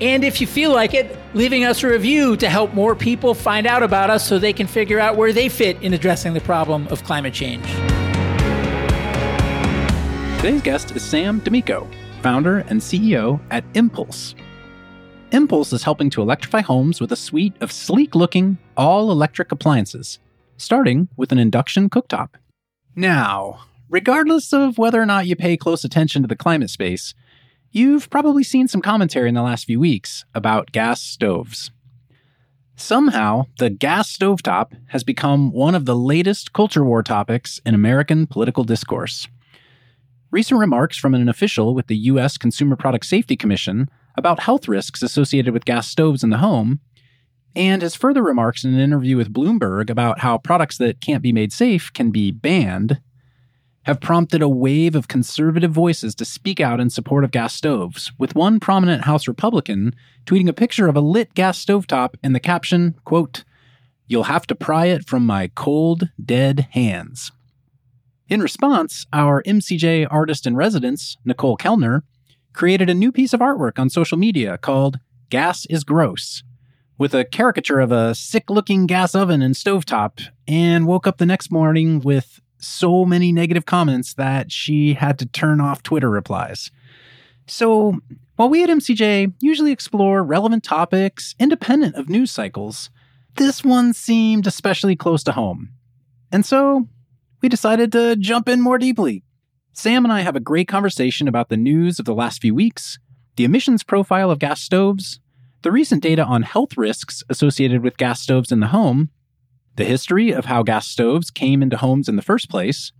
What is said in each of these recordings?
and if you feel like it, leaving us a review to help more people find out about us so they can figure out where they fit in addressing the problem of climate change. Today's guest is Sam D'Amico, founder and CEO at Impulse. Impulse is helping to electrify homes with a suite of sleek looking, all electric appliances, starting with an induction cooktop. Now, regardless of whether or not you pay close attention to the climate space, you've probably seen some commentary in the last few weeks about gas stoves. Somehow, the gas stovetop has become one of the latest culture war topics in American political discourse. Recent remarks from an official with the U.S. Consumer Product Safety Commission about health risks associated with gas stoves in the home, and his further remarks in an interview with Bloomberg about how products that can't be made safe can be banned, have prompted a wave of conservative voices to speak out in support of gas stoves, with one prominent House Republican tweeting a picture of a lit gas stovetop and the caption, quote, You'll have to pry it from my cold, dead hands. In response, our MCJ artist in residence, Nicole Kellner, created a new piece of artwork on social media called Gas is Gross, with a caricature of a sick looking gas oven and stovetop, and woke up the next morning with so many negative comments that she had to turn off Twitter replies. So, while we at MCJ usually explore relevant topics independent of news cycles, this one seemed especially close to home. And so, we decided to jump in more deeply. Sam and I have a great conversation about the news of the last few weeks, the emissions profile of gas stoves, the recent data on health risks associated with gas stoves in the home, the history of how gas stoves came into homes in the first place,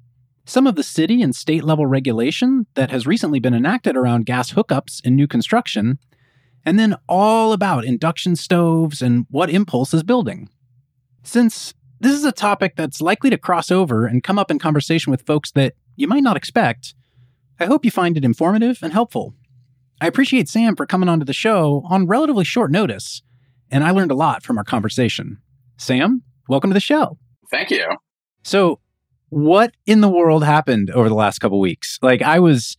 some of the city and state level regulation that has recently been enacted around gas hookups in new construction, and then all about induction stoves and what Impulse is building. Since this is a topic that's likely to cross over and come up in conversation with folks that you might not expect, I hope you find it informative and helpful. I appreciate Sam for coming onto the show on relatively short notice, and I learned a lot from our conversation. Sam, welcome to the show. Thank you. So, what in the world happened over the last couple weeks? Like, I was,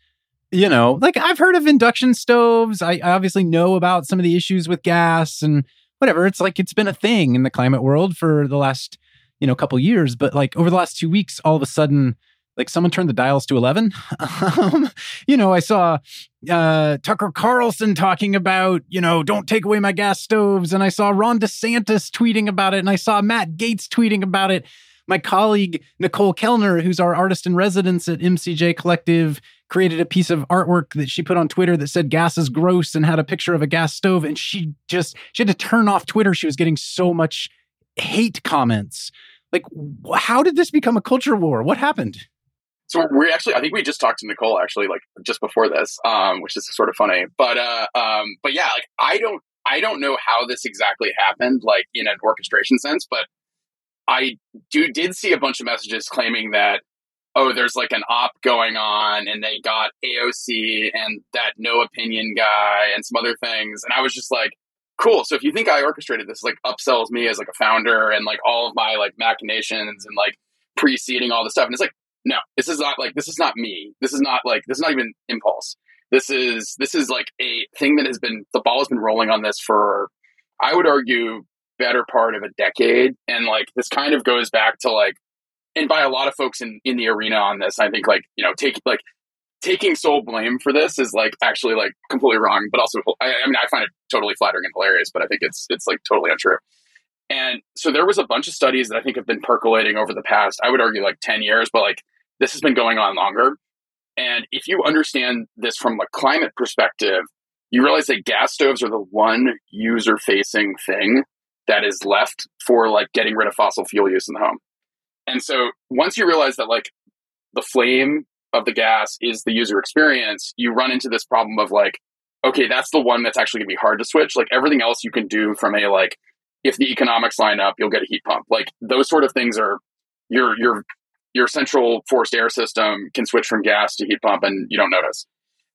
you know, like I've heard of induction stoves. I, I obviously know about some of the issues with gas and whatever. It's like it's been a thing in the climate world for the last, you know, couple years. But like over the last two weeks, all of a sudden, like someone turned the dials to 11 um, you know i saw uh, tucker carlson talking about you know don't take away my gas stoves and i saw ron desantis tweeting about it and i saw matt Gaetz tweeting about it. My colleague nicole kellner who's our artist in residence at mcj collective created a piece of artwork that she put on twitter that said gas is gross and had a picture of a gas stove and she just she had to turn off twitter. She was getting so much hate comments. Like how did this become a culture war? What happened so we actually, I think we just talked to Nicole actually, like just before this, um, which is sort of funny. But uh, um, but yeah, like I don't, I don't know how this exactly happened, like in an orchestration sense, but I do did see a bunch of messages claiming that oh, there's like an op going on, and they got AOC and that no opinion guy and some other things, and I was just like. Cool. So if you think I orchestrated this, like upsells me as like a founder and like all of my like machinations and like preceding all the stuff, and it's like no, this is not like this is not me. This is not like this is not even impulse. This is this is like a thing that has been the ball has been rolling on this for I would argue better part of a decade. And like this kind of goes back to like and by a lot of folks in, in the arena on this, I think like, you know, take like taking sole blame for this is like actually like completely wrong, but also I, I mean I find it totally flattering and hilarious, but I think it's it's like totally untrue. And so there was a bunch of studies that I think have been percolating over the past, I would argue like 10 years, but like this has been going on longer. And if you understand this from a climate perspective, you realize that gas stoves are the one user facing thing that is left for like getting rid of fossil fuel use in the home. And so once you realize that like the flame of the gas is the user experience, you run into this problem of like, okay, that's the one that's actually to be hard to switch. Like everything else you can do from a like, if the economics line up, you'll get a heat pump. Like those sort of things are your your your central forced air system can switch from gas to heat pump and you don't notice.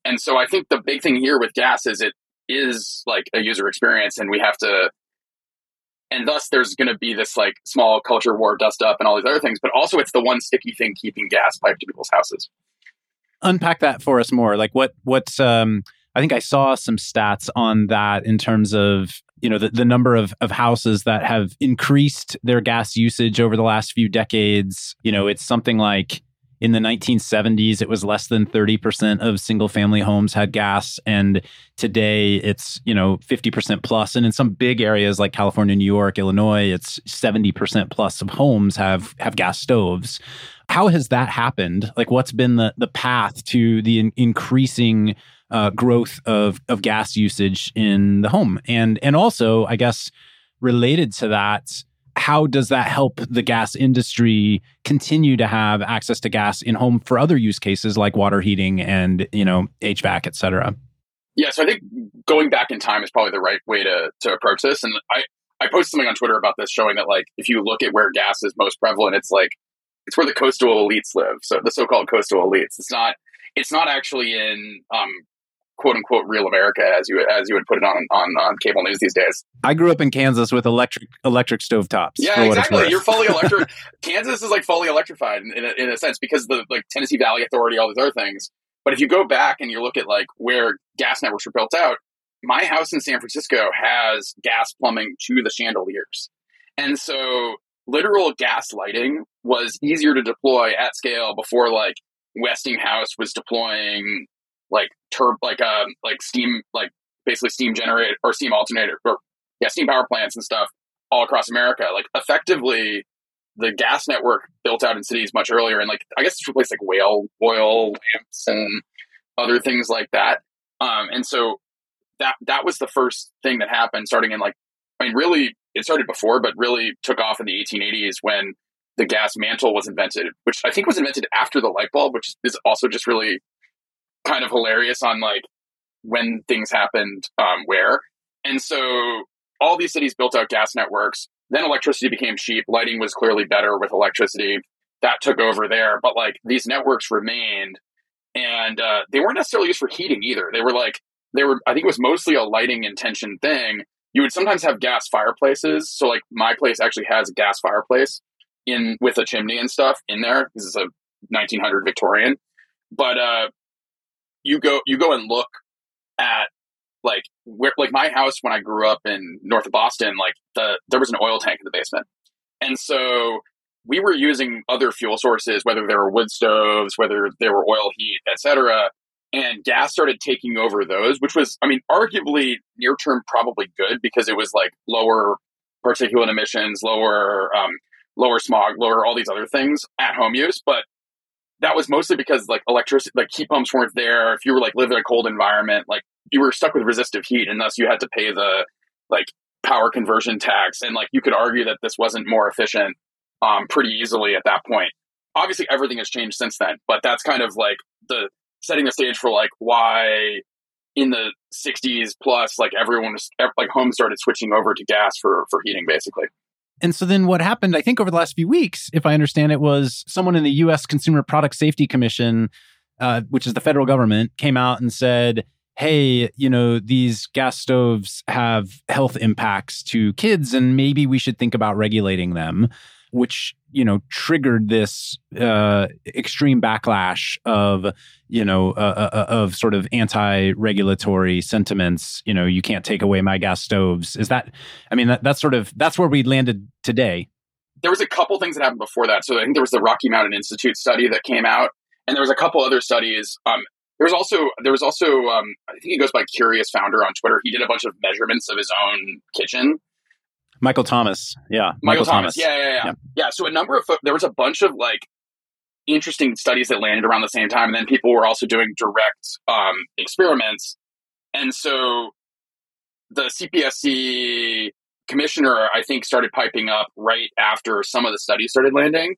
And so I think the big thing here with gas is it is like a user experience and we have to and thus there's going to be this like small culture war dust up and all these other things but also it's the one sticky thing keeping gas piped to people's houses unpack that for us more like what what's um i think i saw some stats on that in terms of you know the, the number of, of houses that have increased their gas usage over the last few decades. You know it's something like in the 1970s it was less than 30% of single family homes had gas and today it's you know 50% plus. And in some big areas like california new york illinois it's 70% plus of homes have have gas stoves. How has that happened? Like what's been the the path to the in- increasing uh, growth of of gas usage in the home and and also i guess related to that how does that help the gas industry continue to have access to gas in home for other use cases like water heating and you know HVAC, et cetera? Yeah, so I think going back in time is probably the right way to to approach this. And I I posted something on Twitter about this, showing that like if you look at where gas is most prevalent, it's like it's where the coastal elites live. So the so-called coastal elites. It's not it's not actually in um, quote unquote real America as you as you would put it on on on cable news these days. I grew up in Kansas with electric electric stove tops. Yeah, exactly. You're fully electric. Kansas is like fully electrified in, in a, in a sense because the like Tennessee Valley Authority, all these other things. But if you go back and you look at like where gas networks were built out, my house in San Francisco has gas plumbing to the chandeliers, and so literal gas lighting was easier to deploy at scale before like Westinghouse was deploying like turb like um like steam like basically steam generator or steam alternator or yeah steam power plants and stuff all across America. Like effectively, the gas network built out in cities much earlier, and like I guess it's replaced like whale oil lamps and other things like that. Um, and so that that was the first thing that happened, starting in like I mean, really, it started before, but really took off in the 1880s when the gas mantle was invented, which I think was invented after the light bulb, which is also just really kind of hilarious on like when things happened um, where. And so all these cities built out gas networks. Then electricity became cheap. Lighting was clearly better with electricity. That took over there. But like these networks remained and uh, they weren't necessarily used for heating either. They were like, they were, I think it was mostly a lighting intention thing. You would sometimes have gas fireplaces. So like my place actually has a gas fireplace in with a chimney and stuff in there. This is a 1900 Victorian. But uh, you go you go and look at like where like my house when I grew up in north of Boston, like the there was an oil tank in the basement. And so we were using other fuel sources, whether they were wood stoves, whether they were oil heat, etc. And gas started taking over those, which was, I mean, arguably near term probably good because it was like lower particulate emissions, lower um, lower smog, lower all these other things at home use. But that was mostly because like electricity, like heat pumps weren't there. If you were like living in a cold environment, like you were stuck with resistive heat, and thus you had to pay the like power conversion tax. And like you could argue that this wasn't more efficient um, pretty easily at that point. Obviously, everything has changed since then, but that's kind of like the setting the stage for like why in the 60s plus like everyone was like homes started switching over to gas for for heating basically and so then what happened, I think, over the last few weeks, if I understand it, was someone in the US Consumer Product Safety Commission, uh, which is the federal government, came out and said, hey, you know, these gas stoves have health impacts to kids, and maybe we should think about regulating them which you know triggered this uh, extreme backlash of you know uh, uh, uh, of sort of anti-regulatory sentiments. You know, you can't take away my gas stoves. Is that? I mean, that, that's sort of that's where we landed today. There was a couple things that happened before that. So I think there was the Rocky Mountain Institute study that came out, and there was a couple other studies. Um, there was also there was also um, I think he goes by Curious Founder on Twitter. He did a bunch of measurements of his own kitchen Michael Thomas. Yeah. Michael, Michael Thomas. Thomas. Yeah, yeah, yeah, yeah. Yeah. So a number of, there was a bunch of like interesting studies that landed around the same time. And then people were also doing direct um, experiments. And so the CPSC commissioner, I think, started piping up right after some of the studies started landing.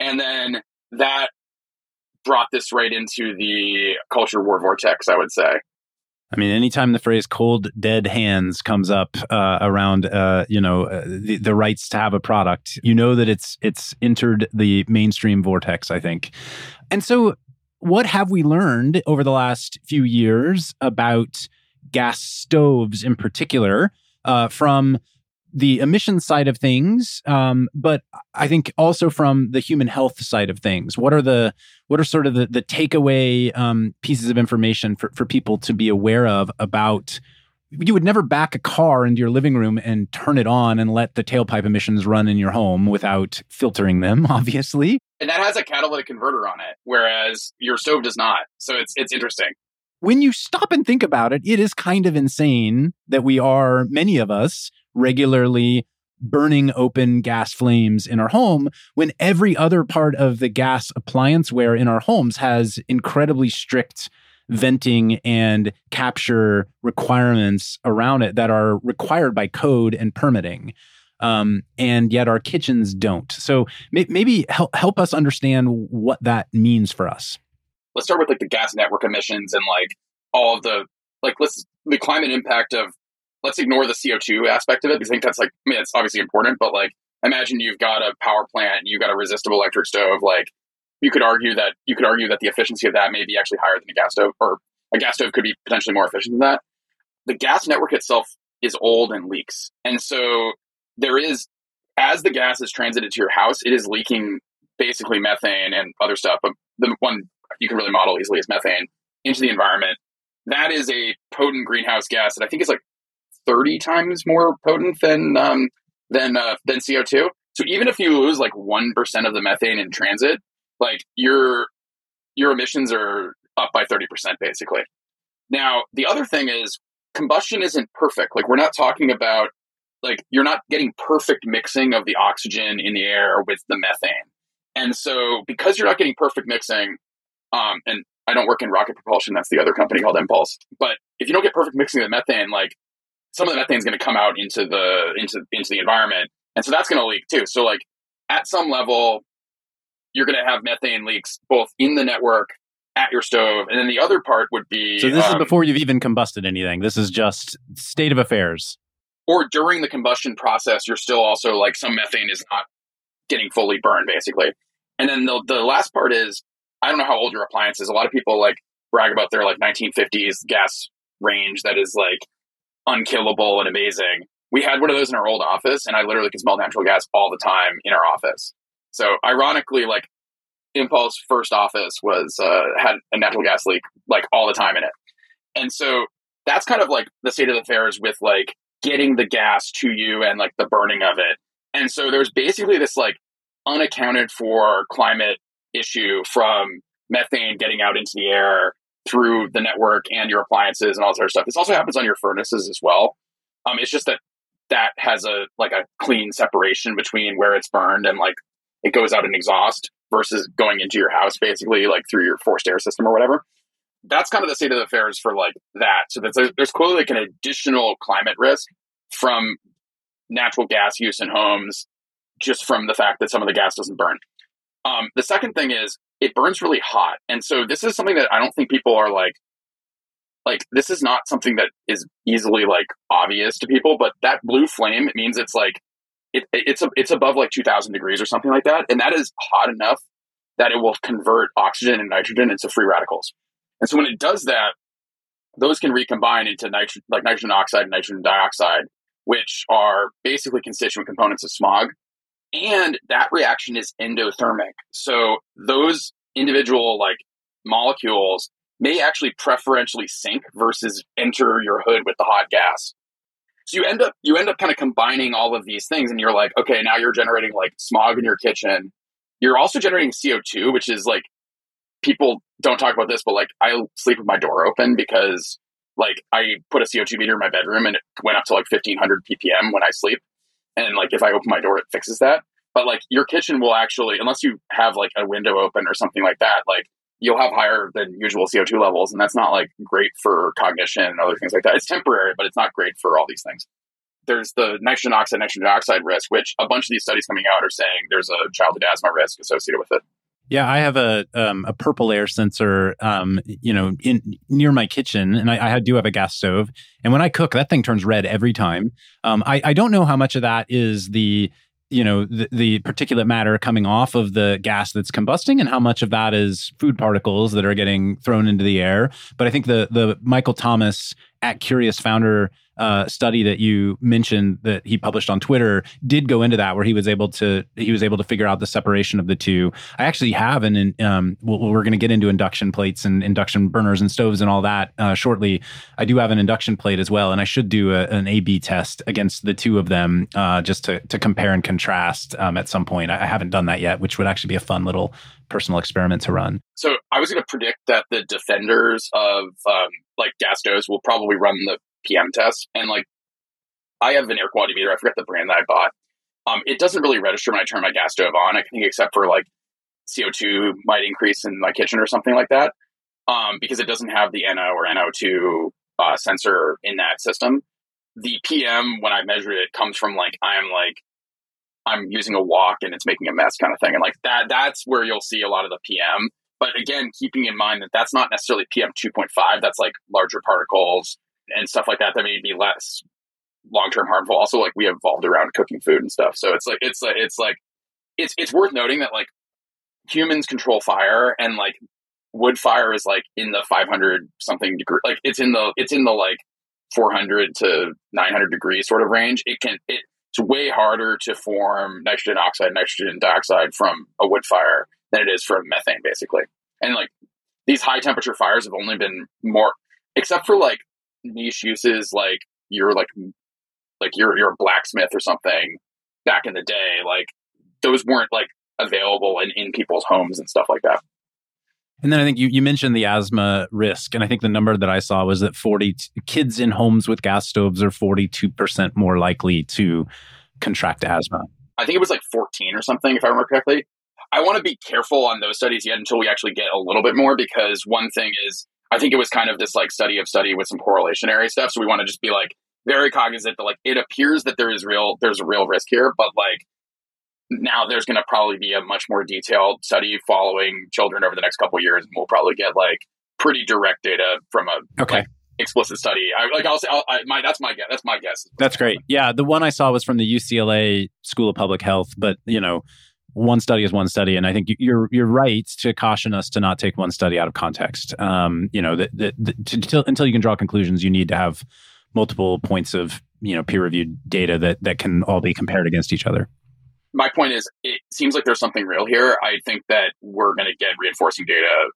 And then that brought this right into the culture war vortex, I would say. I mean, anytime the phrase "cold dead hands" comes up uh, around, uh, you know, uh, the, the rights to have a product, you know that it's it's entered the mainstream vortex. I think, and so what have we learned over the last few years about gas stoves in particular uh, from the emission side of things, um, but I think also from the human health side of things. What are the what are sort of the, the takeaway um, pieces of information for, for people to be aware of about you would never back a car into your living room and turn it on and let the tailpipe emissions run in your home without filtering them, obviously. And that has a catalytic converter on it, whereas your stove does not. So it's it's interesting. When you stop and think about it, it is kind of insane that we are, many of us, regularly burning open gas flames in our home when every other part of the gas appliance ware in our homes has incredibly strict venting and capture requirements around it that are required by code and permitting. Um, and yet our kitchens don't. So may- maybe help, help us understand what that means for us. Let's start with like the gas network emissions and like all of the like let's the climate impact of let's ignore the CO2 aspect of it. because I think that's like I mean it's obviously important, but like imagine you've got a power plant and you've got a resistible electric stove, like you could argue that you could argue that the efficiency of that may be actually higher than a gas stove, or a gas stove could be potentially more efficient than that. The gas network itself is old and leaks, and so there is as the gas is transited to your house, it is leaking basically methane and other stuff. But the one you can really model easily is methane into the environment. That is a potent greenhouse gas that I think is like 30 times more potent than um, than uh, than CO2. So even if you lose like 1% of the methane in transit, like your your emissions are up by 30% basically. Now, the other thing is combustion isn't perfect. Like we're not talking about like you're not getting perfect mixing of the oxygen in the air with the methane. And so because you're not getting perfect mixing, um, and I don't work in rocket propulsion, that's the other company called Impulse. But if you don't get perfect mixing of the methane, like some of the methane is going to come out into the into into the environment, and so that's going to leak too. So like at some level, you're going to have methane leaks both in the network at your stove, and then the other part would be. So this um, is before you've even combusted anything. This is just state of affairs. Or during the combustion process, you're still also like some methane is not getting fully burned, basically. And then the the last part is I don't know how old your appliance is. A lot of people like brag about their like 1950s gas range that is like unkillable and amazing. We had one of those in our old office, and I literally could smell natural gas all the time in our office. So, ironically, like Impulse first office was uh, had a natural gas leak like all the time in it, and so that's kind of like the state of affairs with like getting the gas to you and like the burning of it. And so there's basically this like unaccounted for climate issue from methane getting out into the air through the network and your appliances and all this other stuff. This also happens on your furnaces as well. Um, it's just that that has a like a clean separation between where it's burned and like it goes out in exhaust versus going into your house basically like through your forced air system or whatever. That's kind of the state of affairs for like that. So there's, there's clearly like an additional climate risk from natural gas use in homes just from the fact that some of the gas doesn't burn. Um, the second thing is it burns really hot. And so this is something that I don't think people are like, like this is not something that is easily like obvious to people, but that blue flame, it means it's like, it, it's, it's above like 2000 degrees or something like that. And that is hot enough that it will convert oxygen and nitrogen into free radicals. And so when it does that, those can recombine into nitro- like nitrogen oxide and nitrogen dioxide, which are basically constituent components of smog. And that reaction is endothermic. So those individual like molecules may actually preferentially sink versus enter your hood with the hot gas. So you end up you end up kind of combining all of these things and you're like, okay, now you're generating like smog in your kitchen. You're also generating CO2, which is like people don't talk about this, but like I sleep with my door open because like I put a CO2 meter in my bedroom and it went up to like 1500 ppm when I sleep. And like if I open my door, it fixes that. But like your kitchen will actually, unless you have like a window open or something like that, like you'll have higher than usual CO2 levels. And that's not like great for cognition and other things like that. It's temporary, but it's not great for all these things. There's the nitrogen oxide, nitrogen dioxide risk, which a bunch of these studies coming out are saying there's a childhood asthma risk associated with it. Yeah, I have a um, a PurpleAir sensor, um, you know, in near my kitchen, and I, I, do have a gas stove. And when I cook, that thing turns red every time. Um, I, I don't know how much of that is the you know the, the, particulate matter coming off of the gas that's combusting and how much of that is food particles that are getting thrown into the air but i think the the michael thomas at curious founder uh, study that you mentioned that he published on Twitter did go into that, where he was able to he was able to figure out the separation of the two. I actually have an um, we're going to get into induction plates and induction burners and stoves and all that uh, shortly. I do have an induction plate as well, and I should do a, an A/B test against the two of them uh, just to to compare and contrast um, at some point. I, I haven't done that yet, which would actually be a fun little personal experiment to run. So I was going to predict that the defenders of um, like gas stoves will probably run the PM test. And like, I have an air quality meter. I forget the brand that I bought. Um, it doesn't really register when I turn my gas stove on. I think except for like CO2 might increase in my kitchen or something like that. Um, because it doesn't have the NO or NO2 uh, sensor in that system. The PM, when I measure it, comes from like I'm like I'm using a wok and it's making a mess kind of thing, and like that that's where you'll see a lot of the PM. But again, keeping in mind that that's not necessarily PM 2.5. That's like larger particles, and stuff like that that may be less long term harmful. Also, like we evolved around cooking food and stuff, so it's like it's like it's like it's it's worth noting that like humans control fire and like wood fire is like in the 500 something degree like it's in the it's in the like 400 to 900 degree sort of range. It can it, it's way harder to form nitrogen oxide nitrogen dioxide from a wood fire than it is from methane basically. And like these high temperature fires have only been more except for like niche uses like you're like like you're you're a blacksmith or something back in the day like those weren't like available in, in people's homes and stuff like that and then I think you, you mentioned the asthma risk. And I think the number that I saw was that 40 t- kids in homes with gas stoves are 42% more likely to contract asthma. I think it was like 14 or something, if I remember correctly. I want to be careful on those studies yet until we actually get a little bit more because one thing is I think it was kind of this like study of study with some correlationary stuff. So we want to just be like very cognizant that like it appears that there is real there's a real risk here, but like now there's going to probably be a much more detailed study following children over the next couple years, and we'll probably get like pretty direct data from a okay. Like, explicit study. I, like I'll say, I'll, I, my that's my guess. That's my guess. That's great. Yeah, the one I saw was from the UCLA School of Public Health, but you know, one study is one study, and I think you're you're right to caution us to not take one study out of context. Um, you know, that, that, until you can draw conclusions, you need to have multiple points of you know peer reviewed data that that can all be compared against each other. My point is, it seems like there's something real here. I think that we're going to get reinforcing data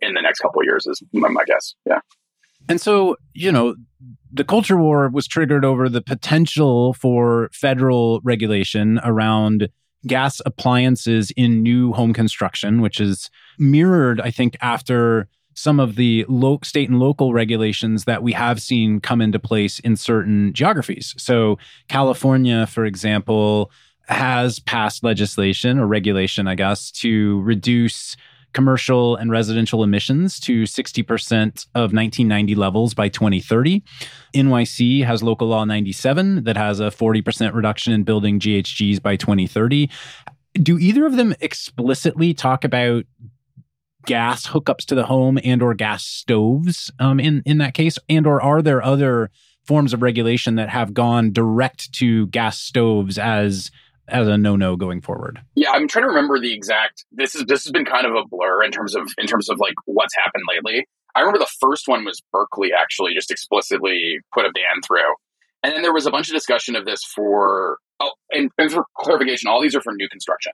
in the next couple of years. Is my, my guess. Yeah. And so, you know, the culture war was triggered over the potential for federal regulation around gas appliances in new home construction, which is mirrored, I think, after some of the lo- state and local regulations that we have seen come into place in certain geographies. So, California, for example, has passed legislation or regulation, I guess, to reduce commercial and residential emissions to 60% of 1990 levels by 2030. NYC has local law 97 that has a 40% reduction in building GHGs by 2030. Do either of them explicitly talk about gas hookups to the home and or gas stoves um, in in that case and or are there other forms of regulation that have gone direct to gas stoves as as a no-no going forward? Yeah, I'm trying to remember the exact. This is this has been kind of a blur in terms of in terms of like what's happened lately. I remember the first one was Berkeley actually just explicitly put a ban through, and then there was a bunch of discussion of this for oh, and, and for clarification, all these are for new construction.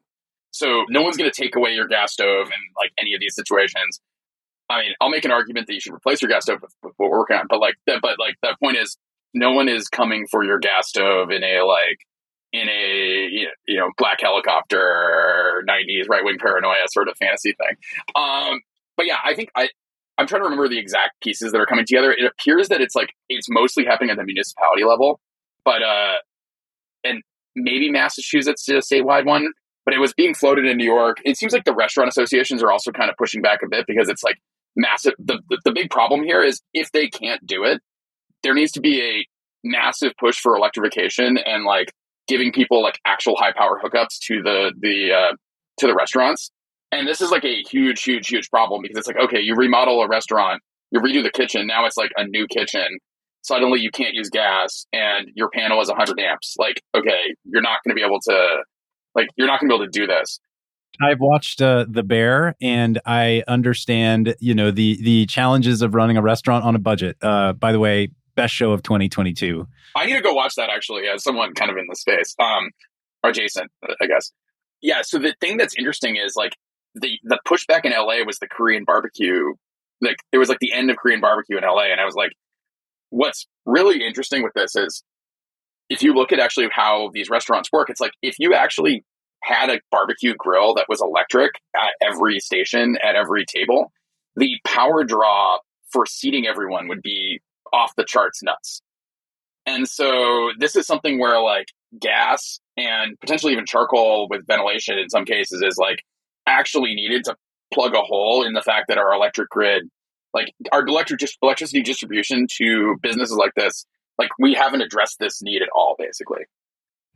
So no one's going to take away your gas stove in like any of these situations. I mean, I'll make an argument that you should replace your gas stove with, with what we're working on, but like, that, but like the point is, no one is coming for your gas stove in a like in a you know black helicopter 90s right wing paranoia sort of fantasy thing. Um, but yeah, I think I I'm trying to remember the exact pieces that are coming together. It appears that it's like it's mostly happening at the municipality level, but uh, and maybe Massachusetts is a statewide one, but it was being floated in New York. It seems like the restaurant associations are also kind of pushing back a bit because it's like massive. The, the, the big problem here is if they can't do it, there needs to be a massive push for electrification and like giving people like actual high power hookups to the the uh, to the restaurants And this is like a huge, huge, huge problem because it's like, okay, you remodel a restaurant, you redo the kitchen, now it's like a new kitchen. Suddenly you can't use gas and your panel is 100 amps. Like, okay, you're not going to be able to, like, you're not going to be able to do this. I've watched uh, The Bear, and I understand, you know, the the challenges of running a restaurant on a budget. Uh, by the way, best show of 2022. I need to go watch that actually, as someone kind of in the space, um, or Jason, I guess. Yeah. So the thing that's interesting is like the the pushback in LA was the Korean barbecue. Like it was like the end of Korean barbecue in LA, and I was like, what's really interesting with this is if you look at actually how these restaurants work, it's like if you actually had a barbecue grill that was electric at every station, at every table, the power draw for seating everyone would be off the charts nuts. And so this is something where like gas and potentially even charcoal with ventilation in some cases is like actually needed to plug a hole in the fact that our electric grid, like our electric electricity distribution to businesses like this, like we haven't addressed this need at all, basically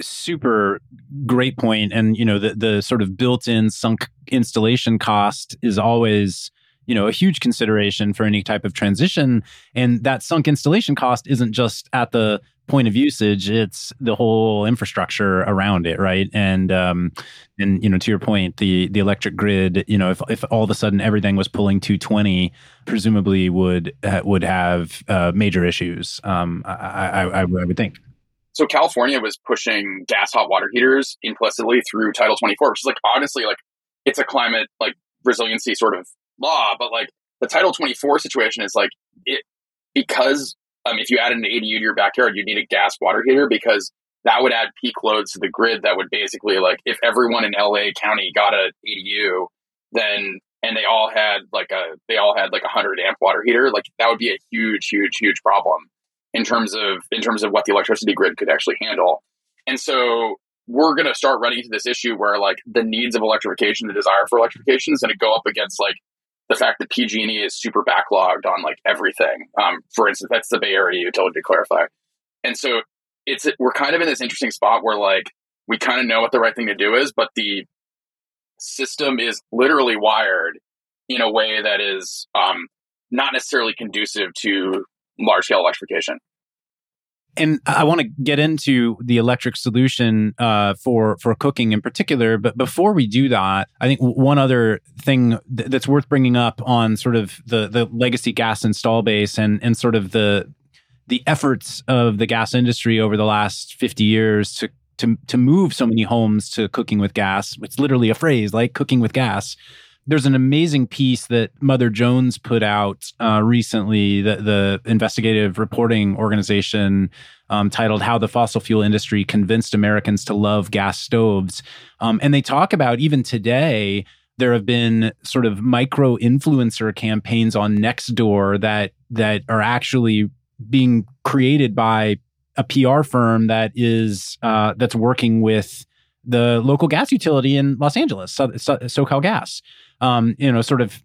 super great point and you know the the sort of built-in sunk installation cost is always you know a huge consideration for any type of transition. And that sunk installation cost isn't just at the point of usage it's the whole infrastructure around it right? And um and you know to your point the the electric grid you know if if all of a sudden everything was pulling 220 presumably would uh, would have uh, major issues um I, I i would think. So California was pushing gas hot water heaters implicitly through Title 24, which is like honestly like it's a climate like resiliency sort of law, but like the Title 24 situation is like it because um, if you add an ADU to your backyard, you need a gas water heater because that would add peak loads to the grid. That would basically like if everyone in LA County got an ADU, then and they all had like a they all had like a hundred amp water heater, like that would be a huge, huge, huge problem in terms of in terms of what the electricity grid could actually handle. And so we're going to start running into this issue where like the needs of electrification, the desire for electrification is going to go up against like the fact that PG&E is super backlogged on like everything. Um, for instance, that's the Bay Area utility to clarify. And so it's we're kind of in this interesting spot where like we kind of know what the right thing to do is, but the system is literally wired in a way that is um, not necessarily conducive to large scale electrification. And I want to get into the electric solution uh, for for cooking in particular. But before we do that, I think one other thing th- that's worth bringing up on sort of the the legacy gas install base and and sort of the the efforts of the gas industry over the last 50 years to to to move so many homes to cooking with gas. It's literally a phrase like cooking with gas there's an amazing piece that Mother Jones put out uh, recently, the, the investigative reporting organization um, titled How the Fossil Fuel Industry Convinced Americans to Love Gas Stoves. Um, and they talk about even today, there have been sort of micro influencer campaigns on Nextdoor that that are actually being created by a PR firm that is uh, that's working with the local gas utility in Los Angeles, so, so, SoCal Gas um, you know, sort of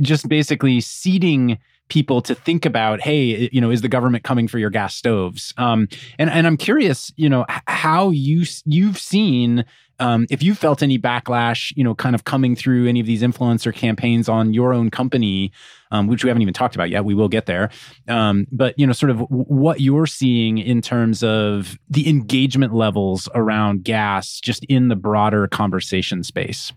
just basically seeding people to think about, hey, you know, is the government coming for your gas stoves? Um, and and I'm curious, you know, how you you've seen. Um, if you felt any backlash, you know, kind of coming through any of these influencer campaigns on your own company, um, which we haven't even talked about yet, we will get there. Um, but you know, sort of what you're seeing in terms of the engagement levels around gas, just in the broader conversation space.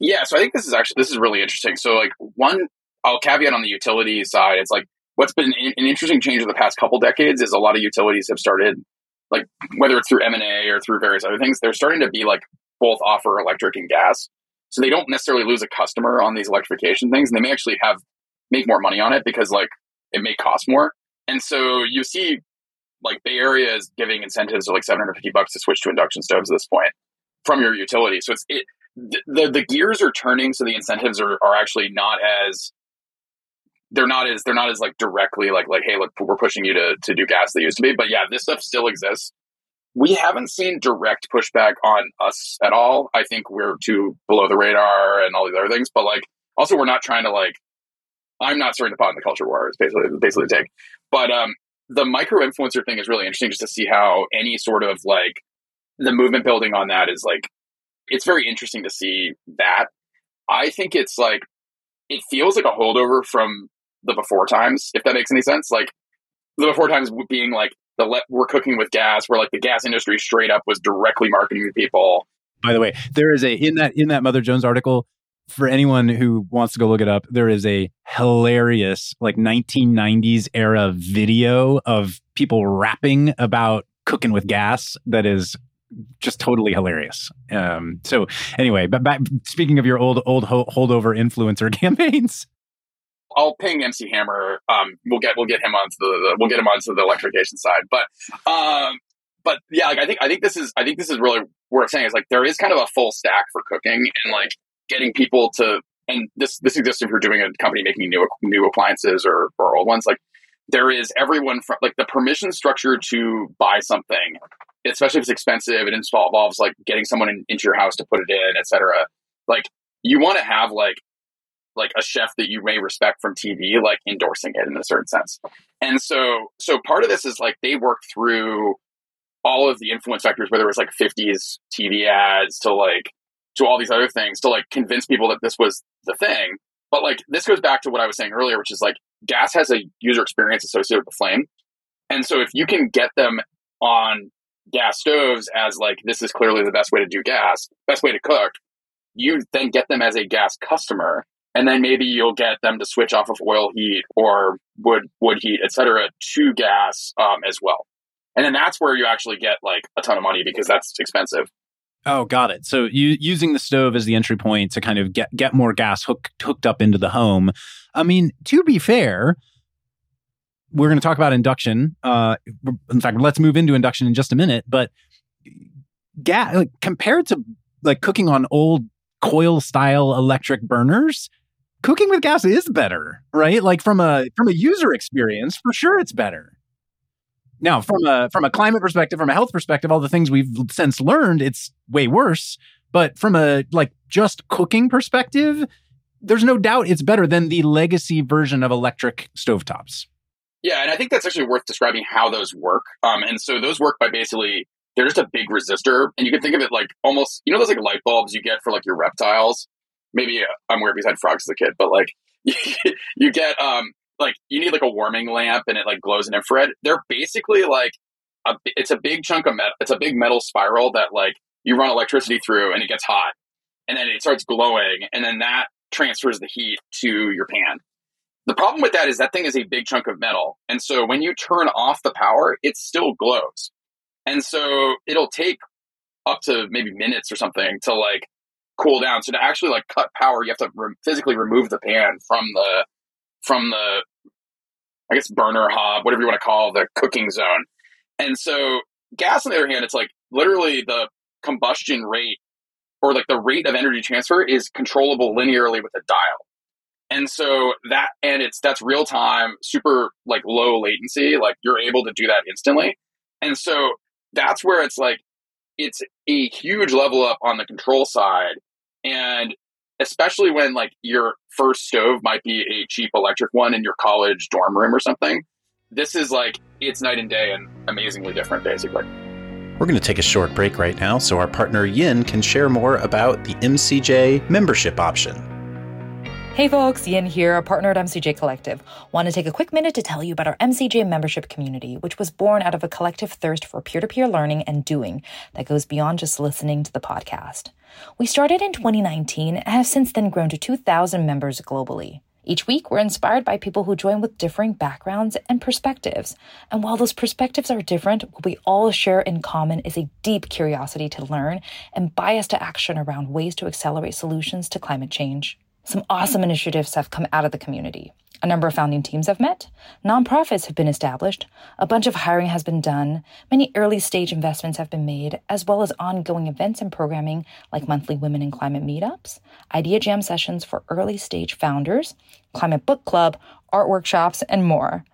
Yeah, so I think this is actually this is really interesting. So like one, I'll caveat on the utility side. It's like what's been an interesting change in the past couple decades is a lot of utilities have started like whether it's through M and A or through various other things, they're starting to be like both offer electric and gas. So they don't necessarily lose a customer on these electrification things, and they may actually have make more money on it because like it may cost more. And so you see like Bay Area is giving incentives of like 750 bucks to switch to induction stoves at this point from your utility. So it's it the, the, gears are turning, so the incentives are, are actually not as they're not as they're not as like directly like like hey look we're pushing you to to do gas they used to be. But yeah, this stuff still exists. We haven't seen direct pushback on us at all. I think we're too below the radar and all these other things. But like also we're not trying to like I'm not starting to pot in the culture war. Is basically basically the take. But um, the micro influencer thing is really interesting just to see how any sort of like the movement building on that is like it's very interesting to see that. I think it's like it feels like a holdover from the before times, if that makes any sense. Like the before times being like the le- we're cooking with gas, where like the gas industry straight up was directly marketing to people. By the way, there is a in that in that Mother Jones article for anyone who wants to go look it up, there is a hilarious like 1990s era video of people rapping about cooking with gas that is just totally hilarious. Um, so anyway, but back, speaking of your old old ho- holdover influencer campaigns, I'll ping MC Hammer. Um, we'll get we'll get him onto the, we'll get him onto the electrification side. But um, but yeah, like I think I think this is I think this is really worth saying is like there is kind of a full stack for cooking and like getting people to and this this exists if you're doing a company making new new appliances or or old ones like there is everyone from like the permission structure to buy something especially if it's expensive it involves like getting someone in, into your house to put it in etc like you want to have like like a chef that you may respect from tv like endorsing it in a certain sense. And so so part of this is like they work through all of the influence factors whether it was like 50s tv ads to like to all these other things to like convince people that this was the thing. But like this goes back to what i was saying earlier which is like gas has a user experience associated with the flame. And so if you can get them on gas stoves as like this is clearly the best way to do gas, best way to cook, you then get them as a gas customer, and then maybe you'll get them to switch off of oil heat or wood wood heat, etc., to gas um, as well. And then that's where you actually get like a ton of money because that's expensive. Oh, got it. So you using the stove as the entry point to kind of get get more gas hooked hooked up into the home. I mean, to be fair, we're going to talk about induction. Uh, in fact, let's move into induction in just a minute. But gas, like, compared to like cooking on old coil style electric burners, cooking with gas is better, right? Like from a from a user experience, for sure, it's better. Now, from a from a climate perspective, from a health perspective, all the things we've since learned, it's way worse. But from a like just cooking perspective, there's no doubt it's better than the legacy version of electric stovetops. Yeah, and I think that's actually worth describing how those work. Um, and so those work by basically they're just a big resistor, and you can think of it like almost you know those like light bulbs you get for like your reptiles. Maybe uh, I'm weird because I had frogs as a kid, but like you get um like you need like a warming lamp and it like glows in infrared. They're basically like a it's a big chunk of metal. It's a big metal spiral that like you run electricity through and it gets hot, and then it starts glowing, and then that transfers the heat to your pan. The problem with that is that thing is a big chunk of metal. And so when you turn off the power, it still glows. And so it'll take up to maybe minutes or something to like cool down. So to actually like cut power, you have to re- physically remove the pan from the from the I guess burner hob, whatever you want to call the cooking zone. And so gas on the other hand, it's like literally the combustion rate or like the rate of energy transfer is controllable linearly with a dial. And so that, and it's, that's real time, super like low latency. Like you're able to do that instantly. And so that's where it's like, it's a huge level up on the control side. And especially when like your first stove might be a cheap electric one in your college dorm room or something. This is like, it's night and day and amazingly different, basically. We're going to take a short break right now so our partner Yin can share more about the MCJ membership option. Hey folks, Yin here, a partner at MCJ Collective. Want to take a quick minute to tell you about our MCJ membership community, which was born out of a collective thirst for peer to peer learning and doing that goes beyond just listening to the podcast. We started in 2019 and have since then grown to 2,000 members globally. Each week, we're inspired by people who join with differing backgrounds and perspectives. And while those perspectives are different, what we all share in common is a deep curiosity to learn and bias to action around ways to accelerate solutions to climate change. Some awesome initiatives have come out of the community. A number of founding teams have met, nonprofits have been established, a bunch of hiring has been done, many early stage investments have been made, as well as ongoing events and programming like monthly women in climate meetups, idea jam sessions for early stage founders, climate book club, art workshops, and more.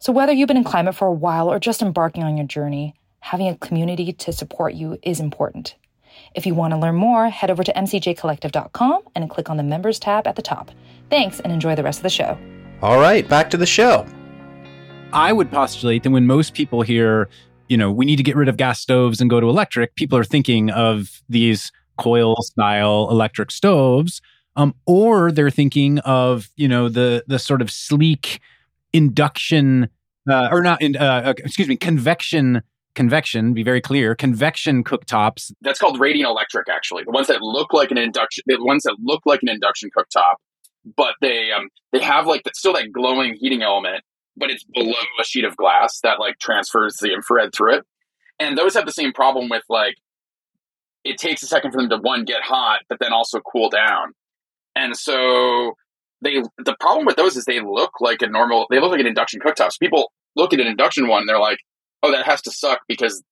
So, whether you've been in climate for a while or just embarking on your journey, having a community to support you is important. If you want to learn more, head over to mcjcollective.com and click on the members tab at the top. Thanks and enjoy the rest of the show. All right, back to the show. I would postulate that when most people hear, you know, we need to get rid of gas stoves and go to electric, people are thinking of these coil style electric stoves. um, or they're thinking of you know the the sort of sleek induction uh, or not in, uh, uh excuse me convection convection be very clear convection cooktops. That's called radiant electric actually. The ones that look like an induction the ones that look like an induction cooktop but they um they have like the, still that glowing heating element but it's below a sheet of glass that like transfers the infrared through it. And those have the same problem with like it takes a second for them to one get hot but then also cool down. And so they the problem with those is they look like a normal they look like an induction cooktop so people look at an induction one they're like oh that has to suck because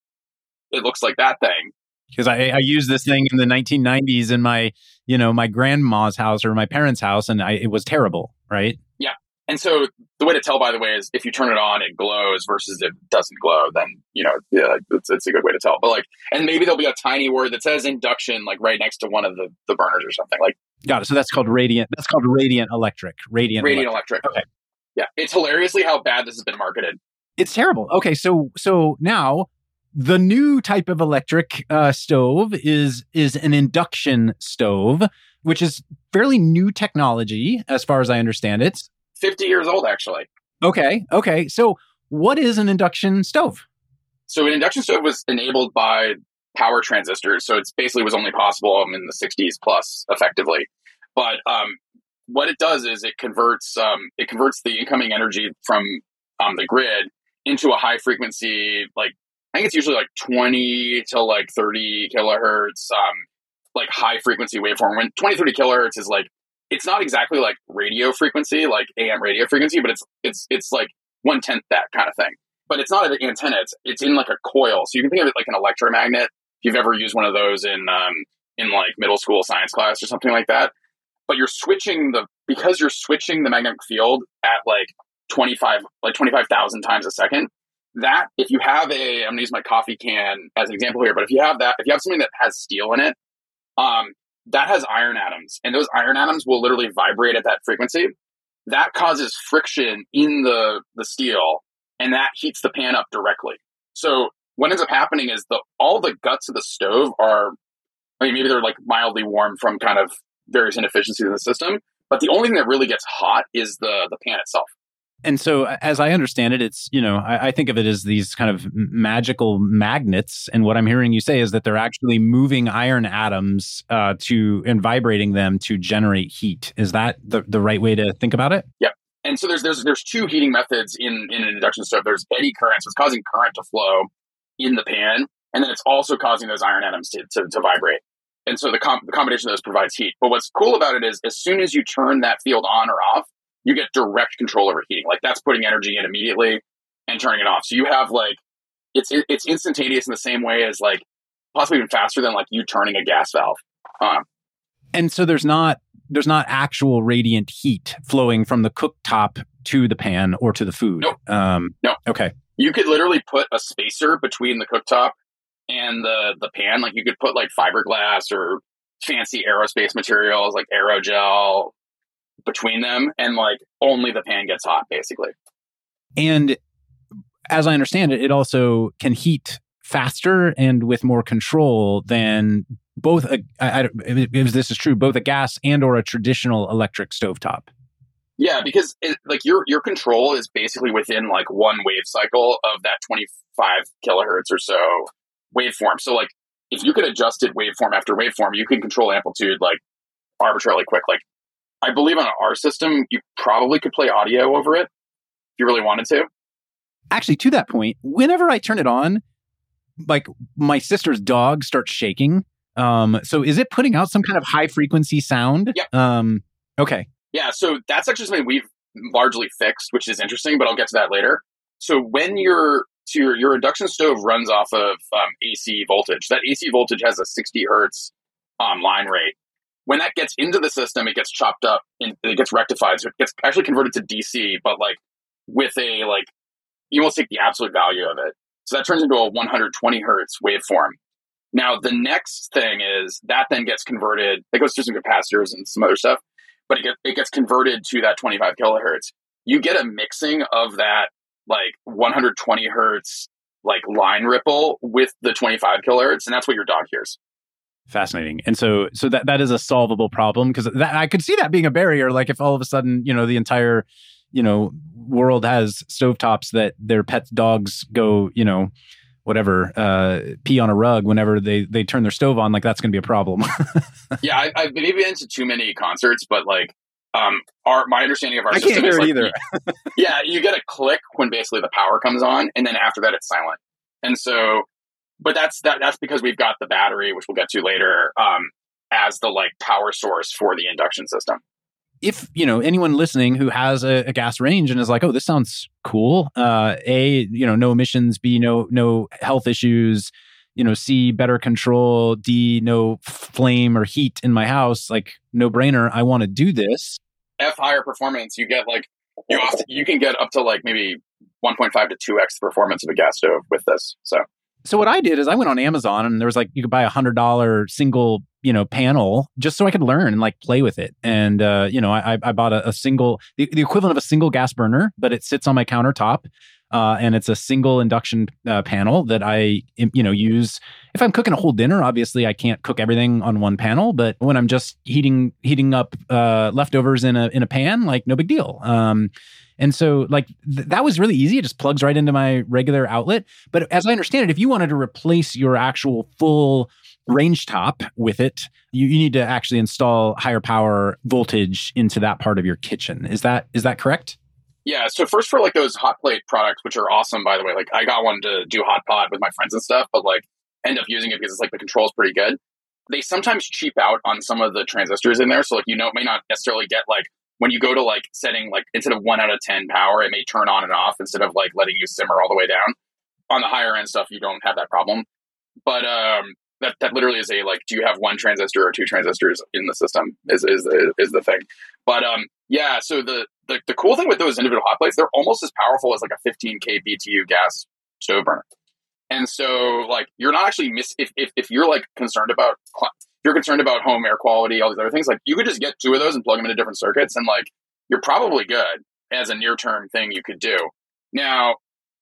it looks like that thing. Because I, I used this thing in the 1990s in my you know my grandma's house or my parents house and I, it was terrible right? Yeah. And so the way to tell by the way is if you turn it on it glows versus it doesn't glow then you know yeah it's, it's a good way to tell. But like and maybe there'll be a tiny word that says induction like right next to one of the, the burners or something like got it. So that's called radiant that's called radiant electric radiant radiant electric, electric. okay. Yeah. It's hilariously how bad this has been marketed it's terrible okay so so now the new type of electric uh, stove is is an induction stove, which is fairly new technology as far as I understand it. 50 years old actually. Okay. Okay. So what is an induction stove? So an induction stove was enabled by power transistors. So it's basically was only possible in the 60s plus effectively. But um, what it does is it converts um, it converts the incoming energy from um, the grid into a high frequency like I think it's usually like 20 to like 30 kilohertz, um, like high frequency waveform. When 20, 30 kilohertz is like, it's not exactly like radio frequency, like AM radio frequency, but it's, it's, it's like one tenth that kind of thing. But it's not an antenna. It's, it's in like a coil. So you can think of it like an electromagnet. If you've ever used one of those in, um, in like middle school science class or something like that. But you're switching the, because you're switching the magnetic field at like 25, like 25,000 times a second, that if you have a i'm going to use my coffee can as an example here but if you have that if you have something that has steel in it um, that has iron atoms and those iron atoms will literally vibrate at that frequency. That causes friction in the the steel and that heats the pan up directly. So what ends up happening is the all the guts of the stove are i mean maybe they're like mildly warm from kind of various inefficiencies in the system but the only thing that really gets hot is the the pan itself and so as i understand it it's you know I, I, think of it as these kind of magical magnets. And what i'm hearing you say is that they're actually moving iron atoms uh, to and vibrating them to generate heat. Is that the, the right way to think about it? Yep. And so there's there's there's two heating methods in in an induction stove. There's eddy current so it's causing current to flow in the pan and then it's also causing those iron atoms to, to, to vibrate. And so the, com- the combination of those provides heat. But what's cool about it is as soon as you turn that field on or off you get direct control over heating. Like that's putting energy in immediately and turning it off. So you have like it's it's instantaneous in the same way as like possibly even faster than like you turning a gas valve. Um, and so there's not there's not actual radiant heat flowing from the cooktop to the pan or to the food. Nope. Um, no. Okay. You could literally put a spacer between the cooktop and the the pan. Like you could put like fiberglass or fancy aerospace materials like aerogel between them and like only the pan gets hot basically. And as I understand it, it also can heat faster and with more control than both a, I, I, if this is true, both a gas and or a traditional electric stovetop. Yeah, because it, like your your control is basically within like one wave cycle of that 25 kilohertz or so waveform. So like if you could adjust it waveform after waveform, you can control amplitude like arbitrarily quick. Like I believe on our system, you probably could play audio over it if you really wanted to. Actually, to that point, whenever I turn it on, like my sister's dog starts shaking. Um, so is it putting out some kind of high frequency sound? Yeah. Um, okay. Yeah. So that's actually something we've largely fixed, which is interesting, but I'll get to that later. So when your so your, your induction stove runs off of um, AC voltage, that AC voltage has a 60 hertz um, line rate when that gets into the system, it gets chopped up and it gets rectified. So it gets actually converted to DC, but like with a like you almost take the absolute value of it. So that turns into a 120 hertz waveform. Now the next thing is that then gets converted. It goes through some capacitors and some other stuff, but it, get, it gets converted to that 25 kilohertz. You get a mixing of that like 120 hertz like line ripple with the 25 kilohertz, and that's what your dog hears. Fascinating. And so so that that is a solvable problem because that I could see that being a barrier. Like if all of a sudden, you know, the entire, you know, world has stovetops that their pet dogs go, you know, whatever, uh, pee on a rug whenever they they turn their stove on, like that's gonna be a problem. yeah, I, I've maybe been to too many concerts, but like um our my understanding of our I system can't hear is it like, either. yeah, you get a click when basically the power comes on, and then after that it's silent. And so, but that's that that's because we've got the battery, which we'll get to later, um, as the like power source for the induction system. if you know anyone listening who has a, a gas range and is like, "Oh, this sounds cool," uh, a you know, no emissions, b no no health issues, you know, c better control, d no flame or heat in my house, like no brainer. I want to do this. F higher performance, you get like you often, you can get up to like maybe 1.5 to 2x the performance of a gas stove with this. So So what I did is I went on Amazon and there was like you could buy a hundred dollar single you know panel just so I could learn and like play with it. And uh, you know I, I bought a, a single the, the equivalent of a single gas burner, but it sits on my countertop. Uh, and it's a single induction uh, panel that I, you know, use if I'm cooking a whole dinner. Obviously, I can't cook everything on one panel, but when I'm just heating heating up uh, leftovers in a in a pan, like no big deal. Um, and so, like th- that was really easy. It just plugs right into my regular outlet. But as I understand it, if you wanted to replace your actual full range top with it, you, you need to actually install higher power voltage into that part of your kitchen. Is that is that correct? Yeah, so first for like those hot plate products, which are awesome by the way. Like I got one to do hot pot with my friends and stuff, but like end up using it because it's like the control's pretty good. They sometimes cheap out on some of the transistors in there, so like you know it may not necessarily get like when you go to like setting like instead of one out of ten power, it may turn on and off instead of like letting you simmer all the way down. On the higher end stuff, you don't have that problem. But um, that that literally is a like, do you have one transistor or two transistors in the system? Is is is the thing. But um, yeah. So the, the the cool thing with those individual hot plates, they're almost as powerful as like a 15k BTU gas stove burner. And so like you're not actually miss if if, if you're like concerned about you're concerned about home air quality, all these other things, like you could just get two of those and plug them into different circuits, and like you're probably good as a near term thing you could do. Now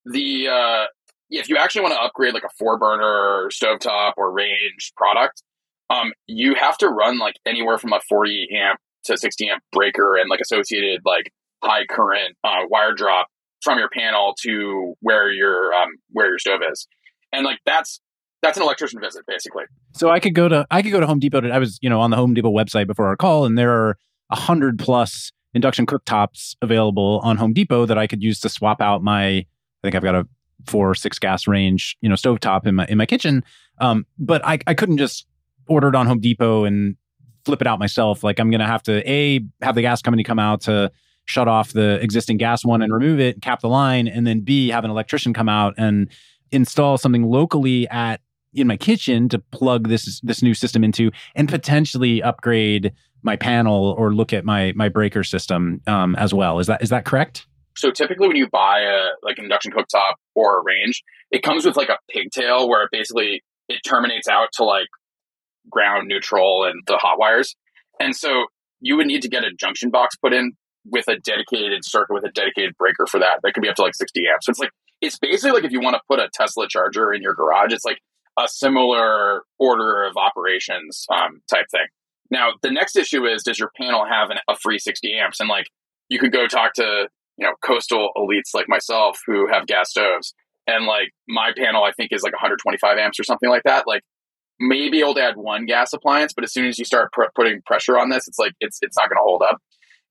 the uh, if you actually want to upgrade like a four burner stovetop or range product, um, you have to run like anywhere from a 40 amp to 60 amp breaker and like associated like high current uh, wire drop from your panel to where your um, where your stove is, and like that's that's an electrician visit basically. So I could go to I could go to Home Depot. To, I was you know on the Home Depot website before our call, and there are a hundred plus induction cooktops available on Home Depot that I could use to swap out my. I think I've got a four or six gas range you know stovetop in my in my kitchen. Um, but I I couldn't just order it on Home Depot and flip it out myself. Like I'm gonna have to a have the gas company come out to shut off the existing gas one and remove it, cap the line, and then B have an electrician come out and install something locally at in my kitchen to plug this this new system into and potentially upgrade my panel or look at my my breaker system um, as well. Is that is that correct? So typically, when you buy a like induction cooktop or a range, it comes with like a pigtail where it basically it terminates out to like ground neutral and the hot wires, and so you would need to get a junction box put in with a dedicated circuit with a dedicated breaker for that. That could be up to like sixty amps. So it's like it's basically like if you want to put a Tesla charger in your garage, it's like a similar order of operations um, type thing. Now, the next issue is does your panel have an, a free 60 amps? And like you could go talk to, you know, coastal elites like myself who have gas stoves. And like my panel, I think is like 125 amps or something like that. Like maybe able to add one gas appliance, but as soon as you start pr- putting pressure on this, it's like it's it's not going to hold up.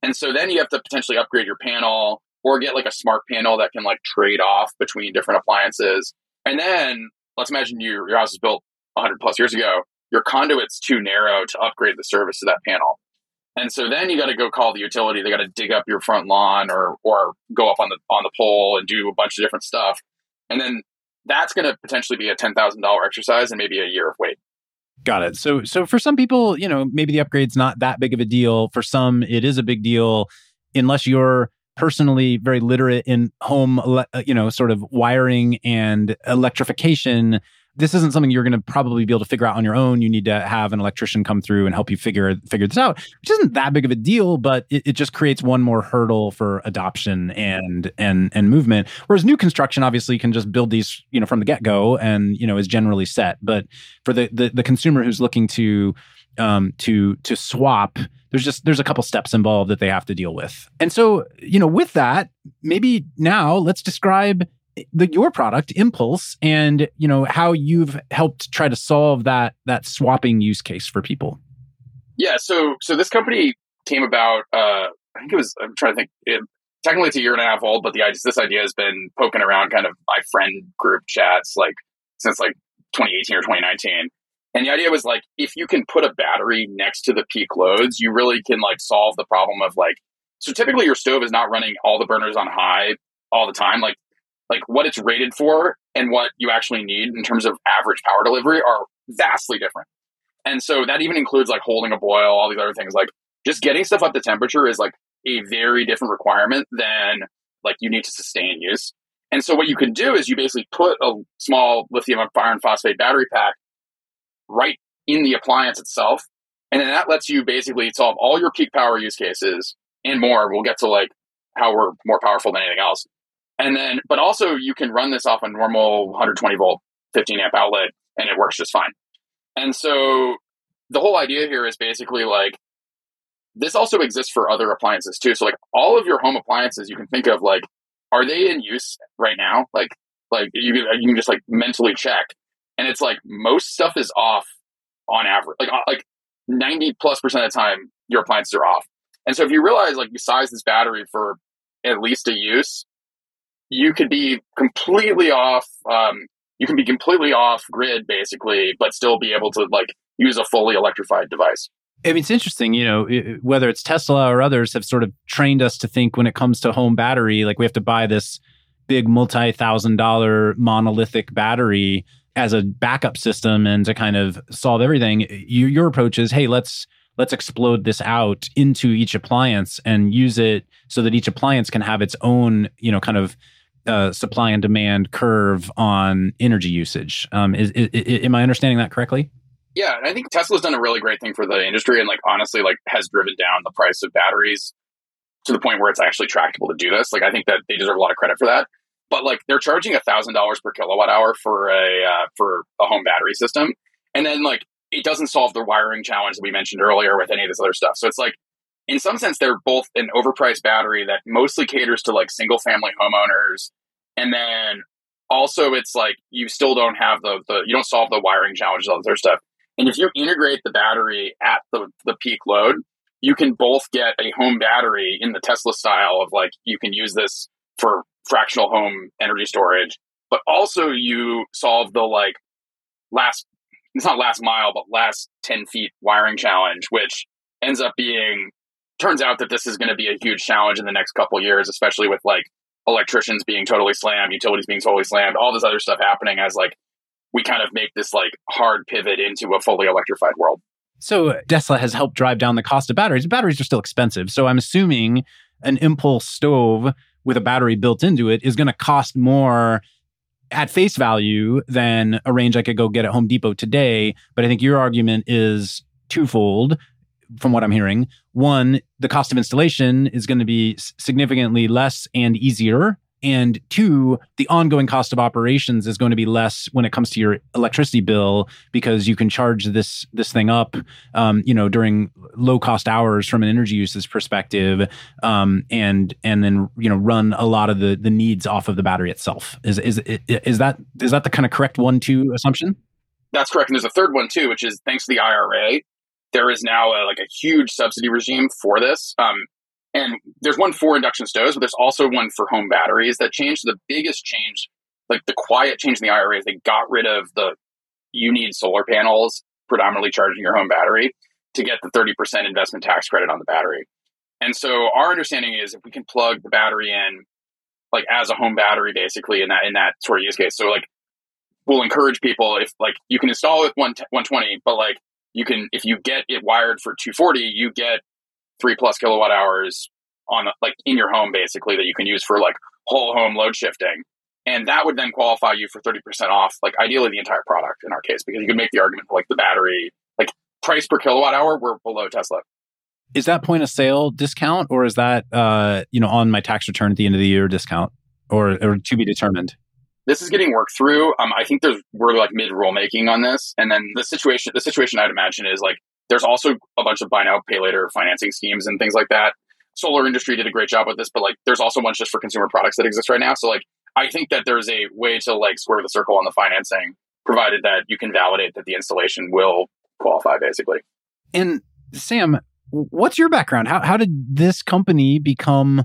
And so then you have to potentially upgrade your panel or get like a smart panel that can like trade off between different appliances. And then let's imagine you, your house was built 100 plus years ago. Your conduit's too narrow to upgrade the service to that panel. And so then you got to go call the utility. They got to dig up your front lawn or or go up on the on the pole and do a bunch of different stuff. And then that's going to potentially be a ten thousand dollar exercise and maybe a year of wait. Got it. So so for some people, you know, maybe the upgrade's not that big of a deal. For some, it is a big deal unless you're personally very literate in home, uh, you know, sort of wiring and electrification. This isn't something you're going to probably be able to figure out on your own. You need to have an electrician come through and help you figure figure this out, which isn't that big of a deal, but it, it just creates one more hurdle for adoption and and and movement. Whereas new construction obviously can just build these, you know, from the get go and you know is generally set. But for the the, the consumer who's looking to um, to to swap there's just there's a couple steps involved that they have to deal with and so you know with that maybe now let's describe the your product impulse and you know how you've helped try to solve that that swapping use case for people yeah so so this company came about uh i think it was i'm trying to think it, technically it's a year and a half old but the idea, this idea has been poking around kind of my friend group chats like since like 2018 or 2019 and the idea was like, if you can put a battery next to the peak loads, you really can like solve the problem of like, so typically your stove is not running all the burners on high all the time. Like, like what it's rated for and what you actually need in terms of average power delivery are vastly different. And so that even includes like holding a boil, all these other things. Like just getting stuff up to temperature is like a very different requirement than like you need to sustain use. And so what you can do is you basically put a small lithium iron phosphate battery pack right in the appliance itself. And then that lets you basically solve all your peak power use cases and more. We'll get to like how we're more powerful than anything else. And then, but also you can run this off a normal 120 volt, 15 amp outlet and it works just fine. And so the whole idea here is basically like this also exists for other appliances too. So like all of your home appliances you can think of like, are they in use right now? Like, like you can, you can just like mentally check and it's like most stuff is off on average, like like ninety plus percent of the time your appliances are off. And so if you realize like you size this battery for at least a use, you could be completely off. Um, you can be completely off grid basically, but still be able to like use a fully electrified device. I mean, it's interesting, you know, whether it's Tesla or others have sort of trained us to think when it comes to home battery, like we have to buy this big multi thousand dollar monolithic battery as a backup system and to kind of solve everything you, your approach is hey let's let's explode this out into each appliance and use it so that each appliance can have its own you know kind of uh, supply and demand curve on energy usage. Um, is, is, is, am i understanding that correctly? Yeah and i think tesla's done a really great thing for the industry and like honestly like has driven down the price of batteries to the point where it's actually tractable to do this. Like i think that they deserve a lot of credit for that. But like they're charging a thousand dollars per kilowatt hour for a uh, for a home battery system, and then like it doesn't solve the wiring challenge that we mentioned earlier with any of this other stuff. So it's like in some sense they're both an overpriced battery that mostly caters to like single family homeowners, and then also it's like you still don't have the the you don't solve the wiring challenges all this other stuff. And if you integrate the battery at the the peak load, you can both get a home battery in the Tesla style of like you can use this for fractional home energy storage, but also you solve the like last, it's not last mile, but last 10 feet wiring challenge, which ends up being, turns out that this is going to be a huge challenge in the next couple years, especially with like electricians being totally slammed, utilities being totally slammed, all this other stuff happening as like we kind of make this like hard pivot into a fully electrified world. So uh, Tesla has helped drive down the cost of batteries. Batteries are still expensive. So I'm assuming an impulse stove with a battery built into it is going to cost more at face value than a range I could go get at Home Depot today. But I think your argument is twofold from what I'm hearing. One, the cost of installation is going to be significantly less and easier. And two the ongoing cost of operations is going to be less when it comes to your electricity bill because you can charge this this thing up um, you know during low cost hours from an energy uses perspective um, and and then you know run a lot of the the needs off of the battery itself. Is is is that is that the kind of correct one two assumption? That's correct and there's a third one too which is thanks to the ira there is now a, like a huge subsidy regime for this um, and there's one for induction stoves, but there's also one for home batteries that changed. The biggest change, like the quiet change in the IRA, is they got rid of the you need solar panels predominantly charging your home battery to get the 30% investment tax credit on the battery. And so our understanding is if we can plug the battery in like as a home battery basically in that in that sort of use case. So like we'll encourage people if like you can install it with 120, but like you can if you get it wired for 240, you get three plus kilowatt hours on like in your home basically that you can use for like whole home load shifting. and that would then qualify you for 30% off, like ideally the entire product in our case, because you could make the argument for like the battery, like price per kilowatt hour, we're below Tesla. Is that point of sale discount or is that, uh, you know, on my tax return at the end of the year discount or, or to be determined? This is getting worked through. Um, I think there's, we're like mid rulemaking on this. And then the situation, the situation I'd imagine is like, there's also a bunch of buy now, pay later financing schemes and things like that. Solar industry did a great job with this, but like there's also a bunch just for consumer products that exist right now. So like I think that there's a way to like square the circle on the financing, provided that you can validate that the installation will qualify, basically. And Sam, what's your background? How how did this company become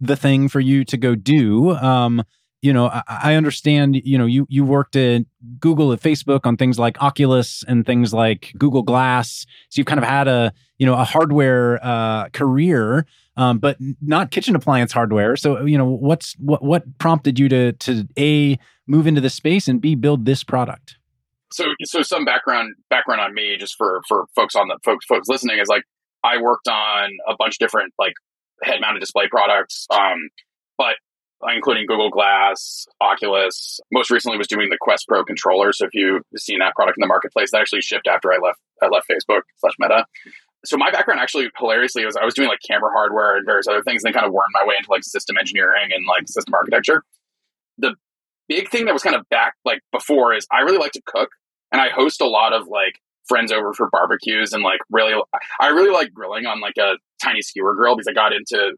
the thing for you to go do? Um, you know, I, I, understand. You know, you you worked at Google at Facebook on things like Oculus and things like Google Glass. So you've kind of had a you know a hardware uh, career um, but not kitchen appliance hardware. So you know, what's what what prompted you to to a move into this space and b build this product? So so some background background on me, just for for folks on the folks folks listening, is like I worked on a bunch of different like head mounted display products, um, but Uh, including Google Glass, Oculus. Most recently was doing the Quest Pro controller. So if you've seen that product in the marketplace, that actually shipped after I left I left Facebook slash Meta so my background actually hilariously was I was doing like camera hardware and various other things and then kind of wormed my way into like system engineering and like system architecture. The big thing that was kind of back like before is I really like to cook and I host a lot of like friends over for barbecues and like really I really like grilling on like a tiny skewer grill because I got into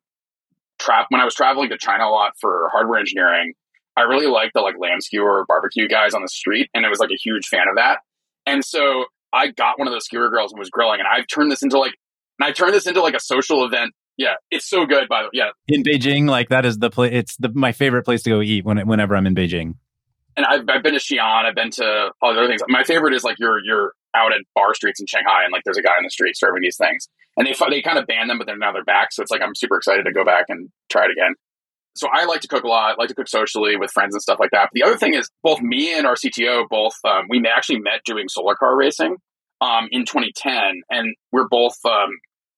trap when I was traveling to China a lot for hardware engineering. I really liked the like lamb skewer barbecue guys on the street and I was like a huge fan of that. And so I got one of those skewer grills and was grilling, and I've turned this into like, and I turned this into like a social event. Yeah, it's so good. By the way, yeah, in Beijing, like that is the place. It's the my favorite place to go eat when whenever I'm in Beijing. And I've, I've been to Xi'an. I've been to all the other things. My favorite is like you're you're out at bar streets in Shanghai, and like there's a guy in the street serving these things, and they they kind of ban them, but then now they're back. So it's like I'm super excited to go back and try it again so I like to cook a lot, like to cook socially with friends and stuff like that. But the other thing is, both me and our CTO, both um, we actually met doing solar car racing um, in 2010, and we're both um,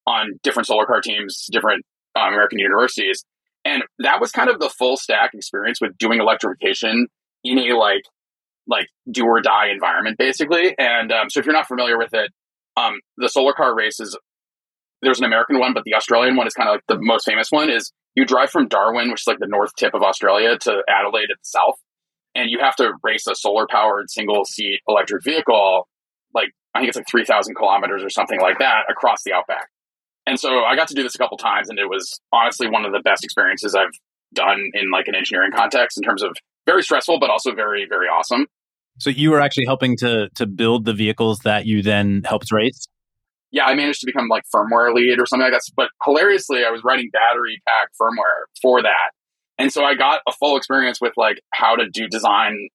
on different solar car teams, different uh, American universities, and that was kind of the full stack experience with doing electrification in a like like do or die environment, basically. And um, so, if you're not familiar with it, um, the solar car race is there's an American one, but the Australian one is kind of like the most famous one. Is you drive from Darwin, which is like the north tip of Australia, to Adelaide at the south, and you have to race a solar powered single seat electric vehicle like I think it's like 3,000 kilometers or something like that across the outback. And so I got to do this a couple times, and it was honestly one of the best experiences I've done in like an engineering context in terms of very stressful, but also very, very awesome. So you were actually helping to to build the vehicles that you then helped race. Yeah, I managed to become like firmware lead or something like that. But hilariously, I was writing battery pack firmware for that, and so I got a full experience with like how to do design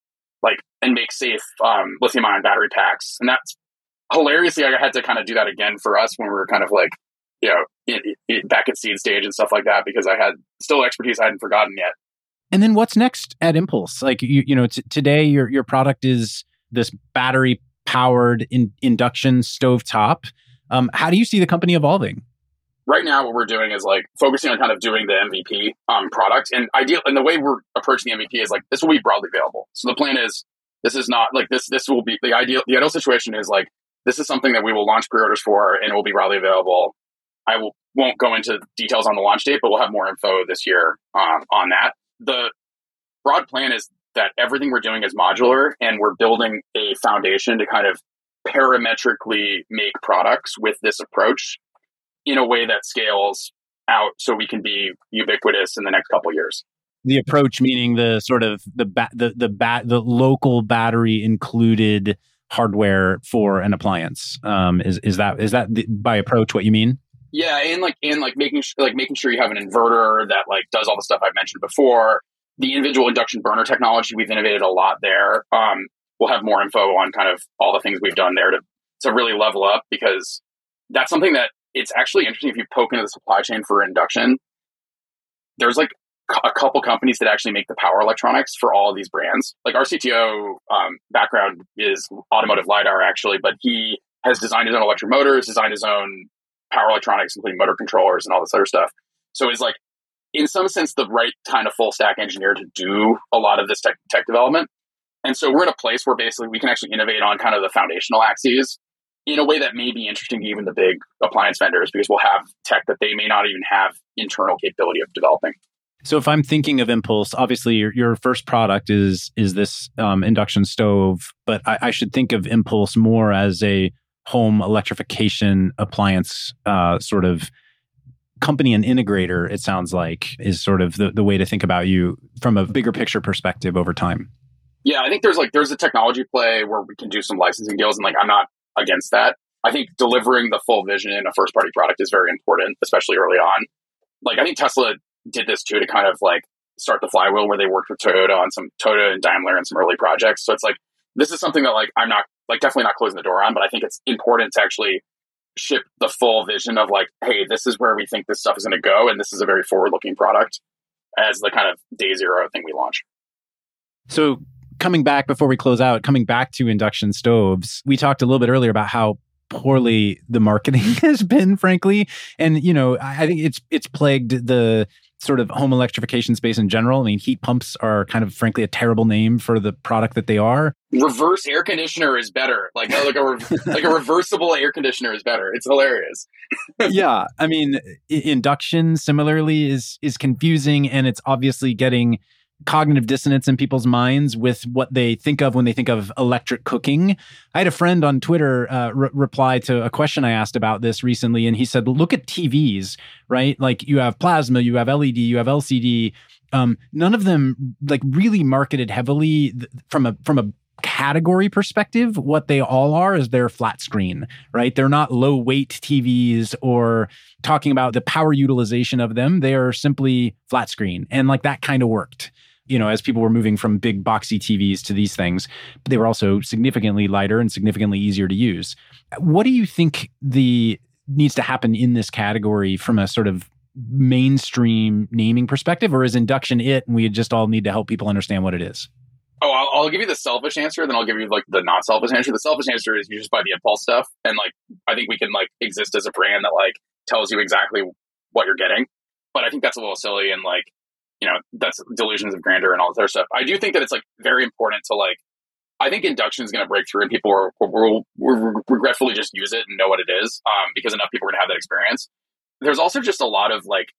like and make safe um, lithium ion battery packs. And that's hilariously, I had to kind of do that again for us when we were kind of like, you know, in, in, back at seed stage and stuff like that because I had still expertise I hadn't forgotten yet. And then what's next at Impulse? Like you, you know, t- today your your product is this battery powered in, induction stovetop. Um, how do you see the company evolving? right now what we're doing is like focusing on kind of doing the MVP um, product and ideal and the way we're approaching the MVP is like this will be broadly available. So the plan is this is not like this this will be the ideal the ideal situation is like this is something that we will launch pre-orders for and it will be broadly available. I will won't go into details on the launch date, but we'll have more info this year um, on that. The broad plan is that everything we're doing is modular and we're building a foundation to kind of parametrically make products with this approach in a way that scales out so we can be ubiquitous in the next couple years. The approach meaning the sort of the ba- the the bat the local battery included hardware for an appliance um is is that is that the, by approach what you mean yeah and like and like making sure like making sure you have an inverter that like does all the stuff i mentioned before the individual induction burner technology we've innovated a lot there um we'll have more info on kind of all the things we've done there to to really level up because that's something that it's actually interesting if you poke into the supply chain for induction. There's like a couple companies that actually make the power electronics for all of these brands. Like our CTO um, background is automotive lidar actually, but he has designed his own electric motors, designed his own power electronics, including motor controllers and all this other stuff. So he's like in some sense, the right kind of full stack engineer to do a lot of this tech, tech development. And so we're in a place where basically we can actually innovate on kind of the foundational axes in a way that may be interesting to even the big appliance vendors because we'll have tech that they may not even have internal capability of developing. So if I'm thinking of Impulse, obviously your, your first product is is this um, induction stove, but I, I, should think of Impulse more as a home electrification appliance uh, sort of company and integrator. It sounds like is sort of the, the way to think about you from a bigger picture perspective over time. Yeah, I think there's like there's a technology play where we can do some licensing deals, and like I'm not against that. I think delivering the full vision in a first party product is very important, especially early on. Like I think Tesla did this too to kind of like start the flywheel where they worked with Toyota on some Toyota and Daimler and some early projects. So it's like this is something that like I'm not like definitely not closing the door on, but I think it's important to actually ship the full vision of like, hey, this is where we think this stuff is going to go, and this is a very forward looking product as the kind of day zero thing we launch. So coming back before we close out, coming back to induction stoves, we talked a little bit earlier about how poorly the marketing has been, frankly. And, you know, I think it's it's plagued the sort of home electrification space in general. I mean, heat pumps are kind of frankly a terrible name for the product that they are. Reverse air conditioner is better. Like oh, like a like a reversible air conditioner is better. It's hilarious. yeah, I mean, induction similarly is is confusing and it's obviously getting cognitive dissonance in people's minds with what they think of when they think of electric cooking. I had a friend on Twitter uh, re- reply to a question I asked about this recently, and he said, "Look at TVs, right? Like you have plasma, you have LED, you have LCD. Um, none of them like really marketed heavily th- from a from a category perspective, what they all are is they're flat screen, right? They're not low weight TVs or talking about the power utilization of them. They are simply flat screen. And like that kind of worked you know, as people were moving from big boxy TVs to these things, but they were also significantly lighter and significantly easier to use. What do you think the needs to happen in this category from a sort of mainstream naming perspective, or is induction it, and we just all need to help people understand what it is? Oh, I'll, I'll, give you the selfish answer, then I'll give you like the not selfish answer. The selfish answer is you just buy the impulse stuff, and like I think we can like exist as a brand that like tells you exactly what you're getting. But I think that's a little silly, and like you know, that's delusions of grandeur and all this other stuff. I do think that it's like very important to like, I think induction is going to break through and people will, will, regretfully just use it and know what it is um, because enough people are going to have that experience. There's also just a lot of like,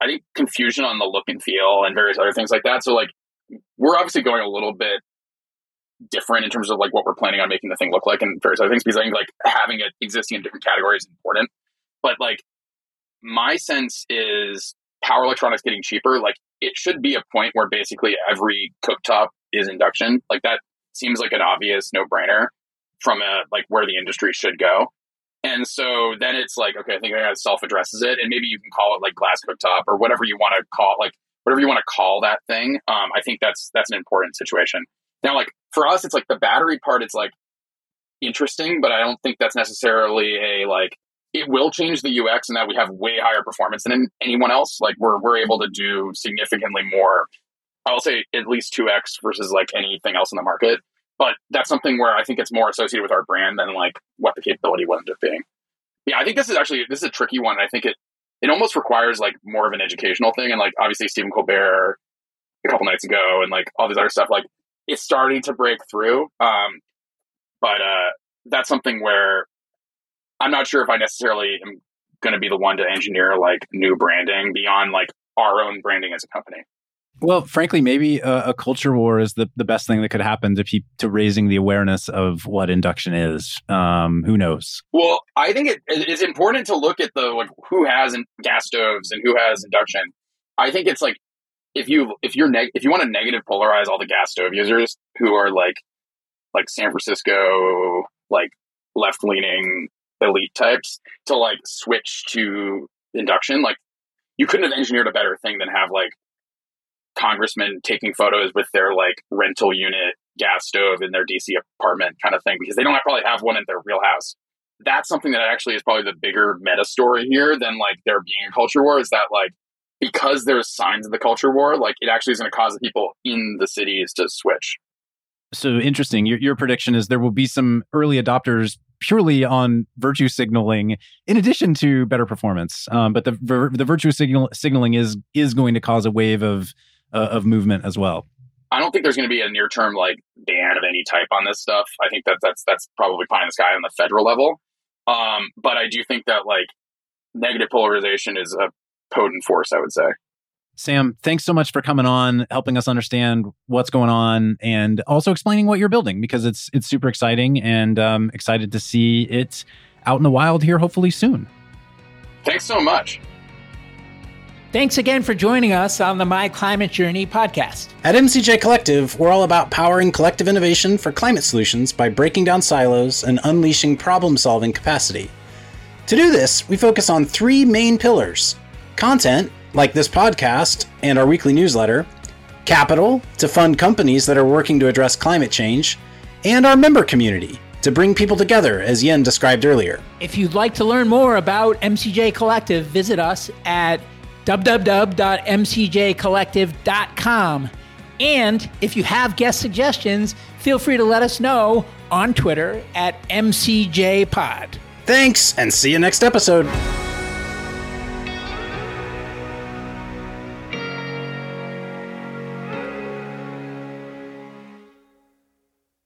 I think confusion on the look and feel and various other things like that. So like, we're obviously going a little bit different in terms of like what we're planning on making the thing look like and various other things because I think like having it existing in different categories is important. But like my sense is power electronics getting cheaper. Like it should be a point where basically every cooktop is induction. Like that seems like an obvious no brainer from a like where the industry should go. And so then it's like, okay, I think it self addresses it, and maybe you can call it like glass cooktop or whatever you want to call like whatever you want to call that thing. Um, I think that's that's an important situation. Now, like for us, it's like the battery part. It's like interesting, but I don't think that's necessarily a like it will change the UX and that we have way higher performance than anyone else. Like we're we're able to do significantly more. I'll say at least two x versus like anything else in the market. But that's something where I think it's more associated with our brand than like what the capability would end up being. Yeah, I think this is actually this is a tricky one. I think it it almost requires like more of an educational thing. And like obviously Stephen Colbert a couple nights ago and like all this other stuff, like it's starting to break through. Um, but uh, that's something where I'm not sure if I necessarily am going to be the one to engineer like new branding beyond like our own branding as a company. Well, frankly, maybe a, a, culture war is the, the best thing that could happen to pe- to raising the awareness of what induction is. Um, who knows? Well, I think it, it's important to look at the like who has gas stoves and who has induction. I think it's like if you if you're neg- if you want to negative polarize all the gas stove users who are like like San Francisco like left leaning elite types to like switch to induction. Like you couldn't have engineered a better thing than have like congressmen taking photos with their like rental unit gas stove in their DC apartment kind of thing because they don't probably have one in their real house. That's something that actually is probably the bigger meta story here than like there being a culture war is that like because there's signs of the culture war, like it actually is going to cause the people in the cities to switch. So interesting. Your, your prediction is there will be some early adopters purely on virtue signaling, in addition to better performance. Um, but the the virtue signal, signaling is is going to cause a wave of uh, of movement as well. I don't think there's going to be a near term like ban of any type on this stuff. I think that that's that's probably pie in the sky on the federal level. Um, but I do think that like negative polarization is a potent force. I would say. Sam, thanks so much for coming on, helping us understand what's going on, and also explaining what you're building because it's it's super exciting and um, excited to see it out in the wild here, hopefully soon. Thanks so much. Thanks again for joining us on the My Climate Journey podcast. At MCJ Collective, we're all about powering collective innovation for climate solutions by breaking down silos and unleashing problem solving capacity. To do this, we focus on three main pillars content, like this podcast and our weekly newsletter, capital to fund companies that are working to address climate change, and our member community to bring people together, as Yen described earlier. If you'd like to learn more about MCJ Collective, visit us at www.mcjcollective.com. And if you have guest suggestions, feel free to let us know on Twitter at MCJPod. Thanks, and see you next episode.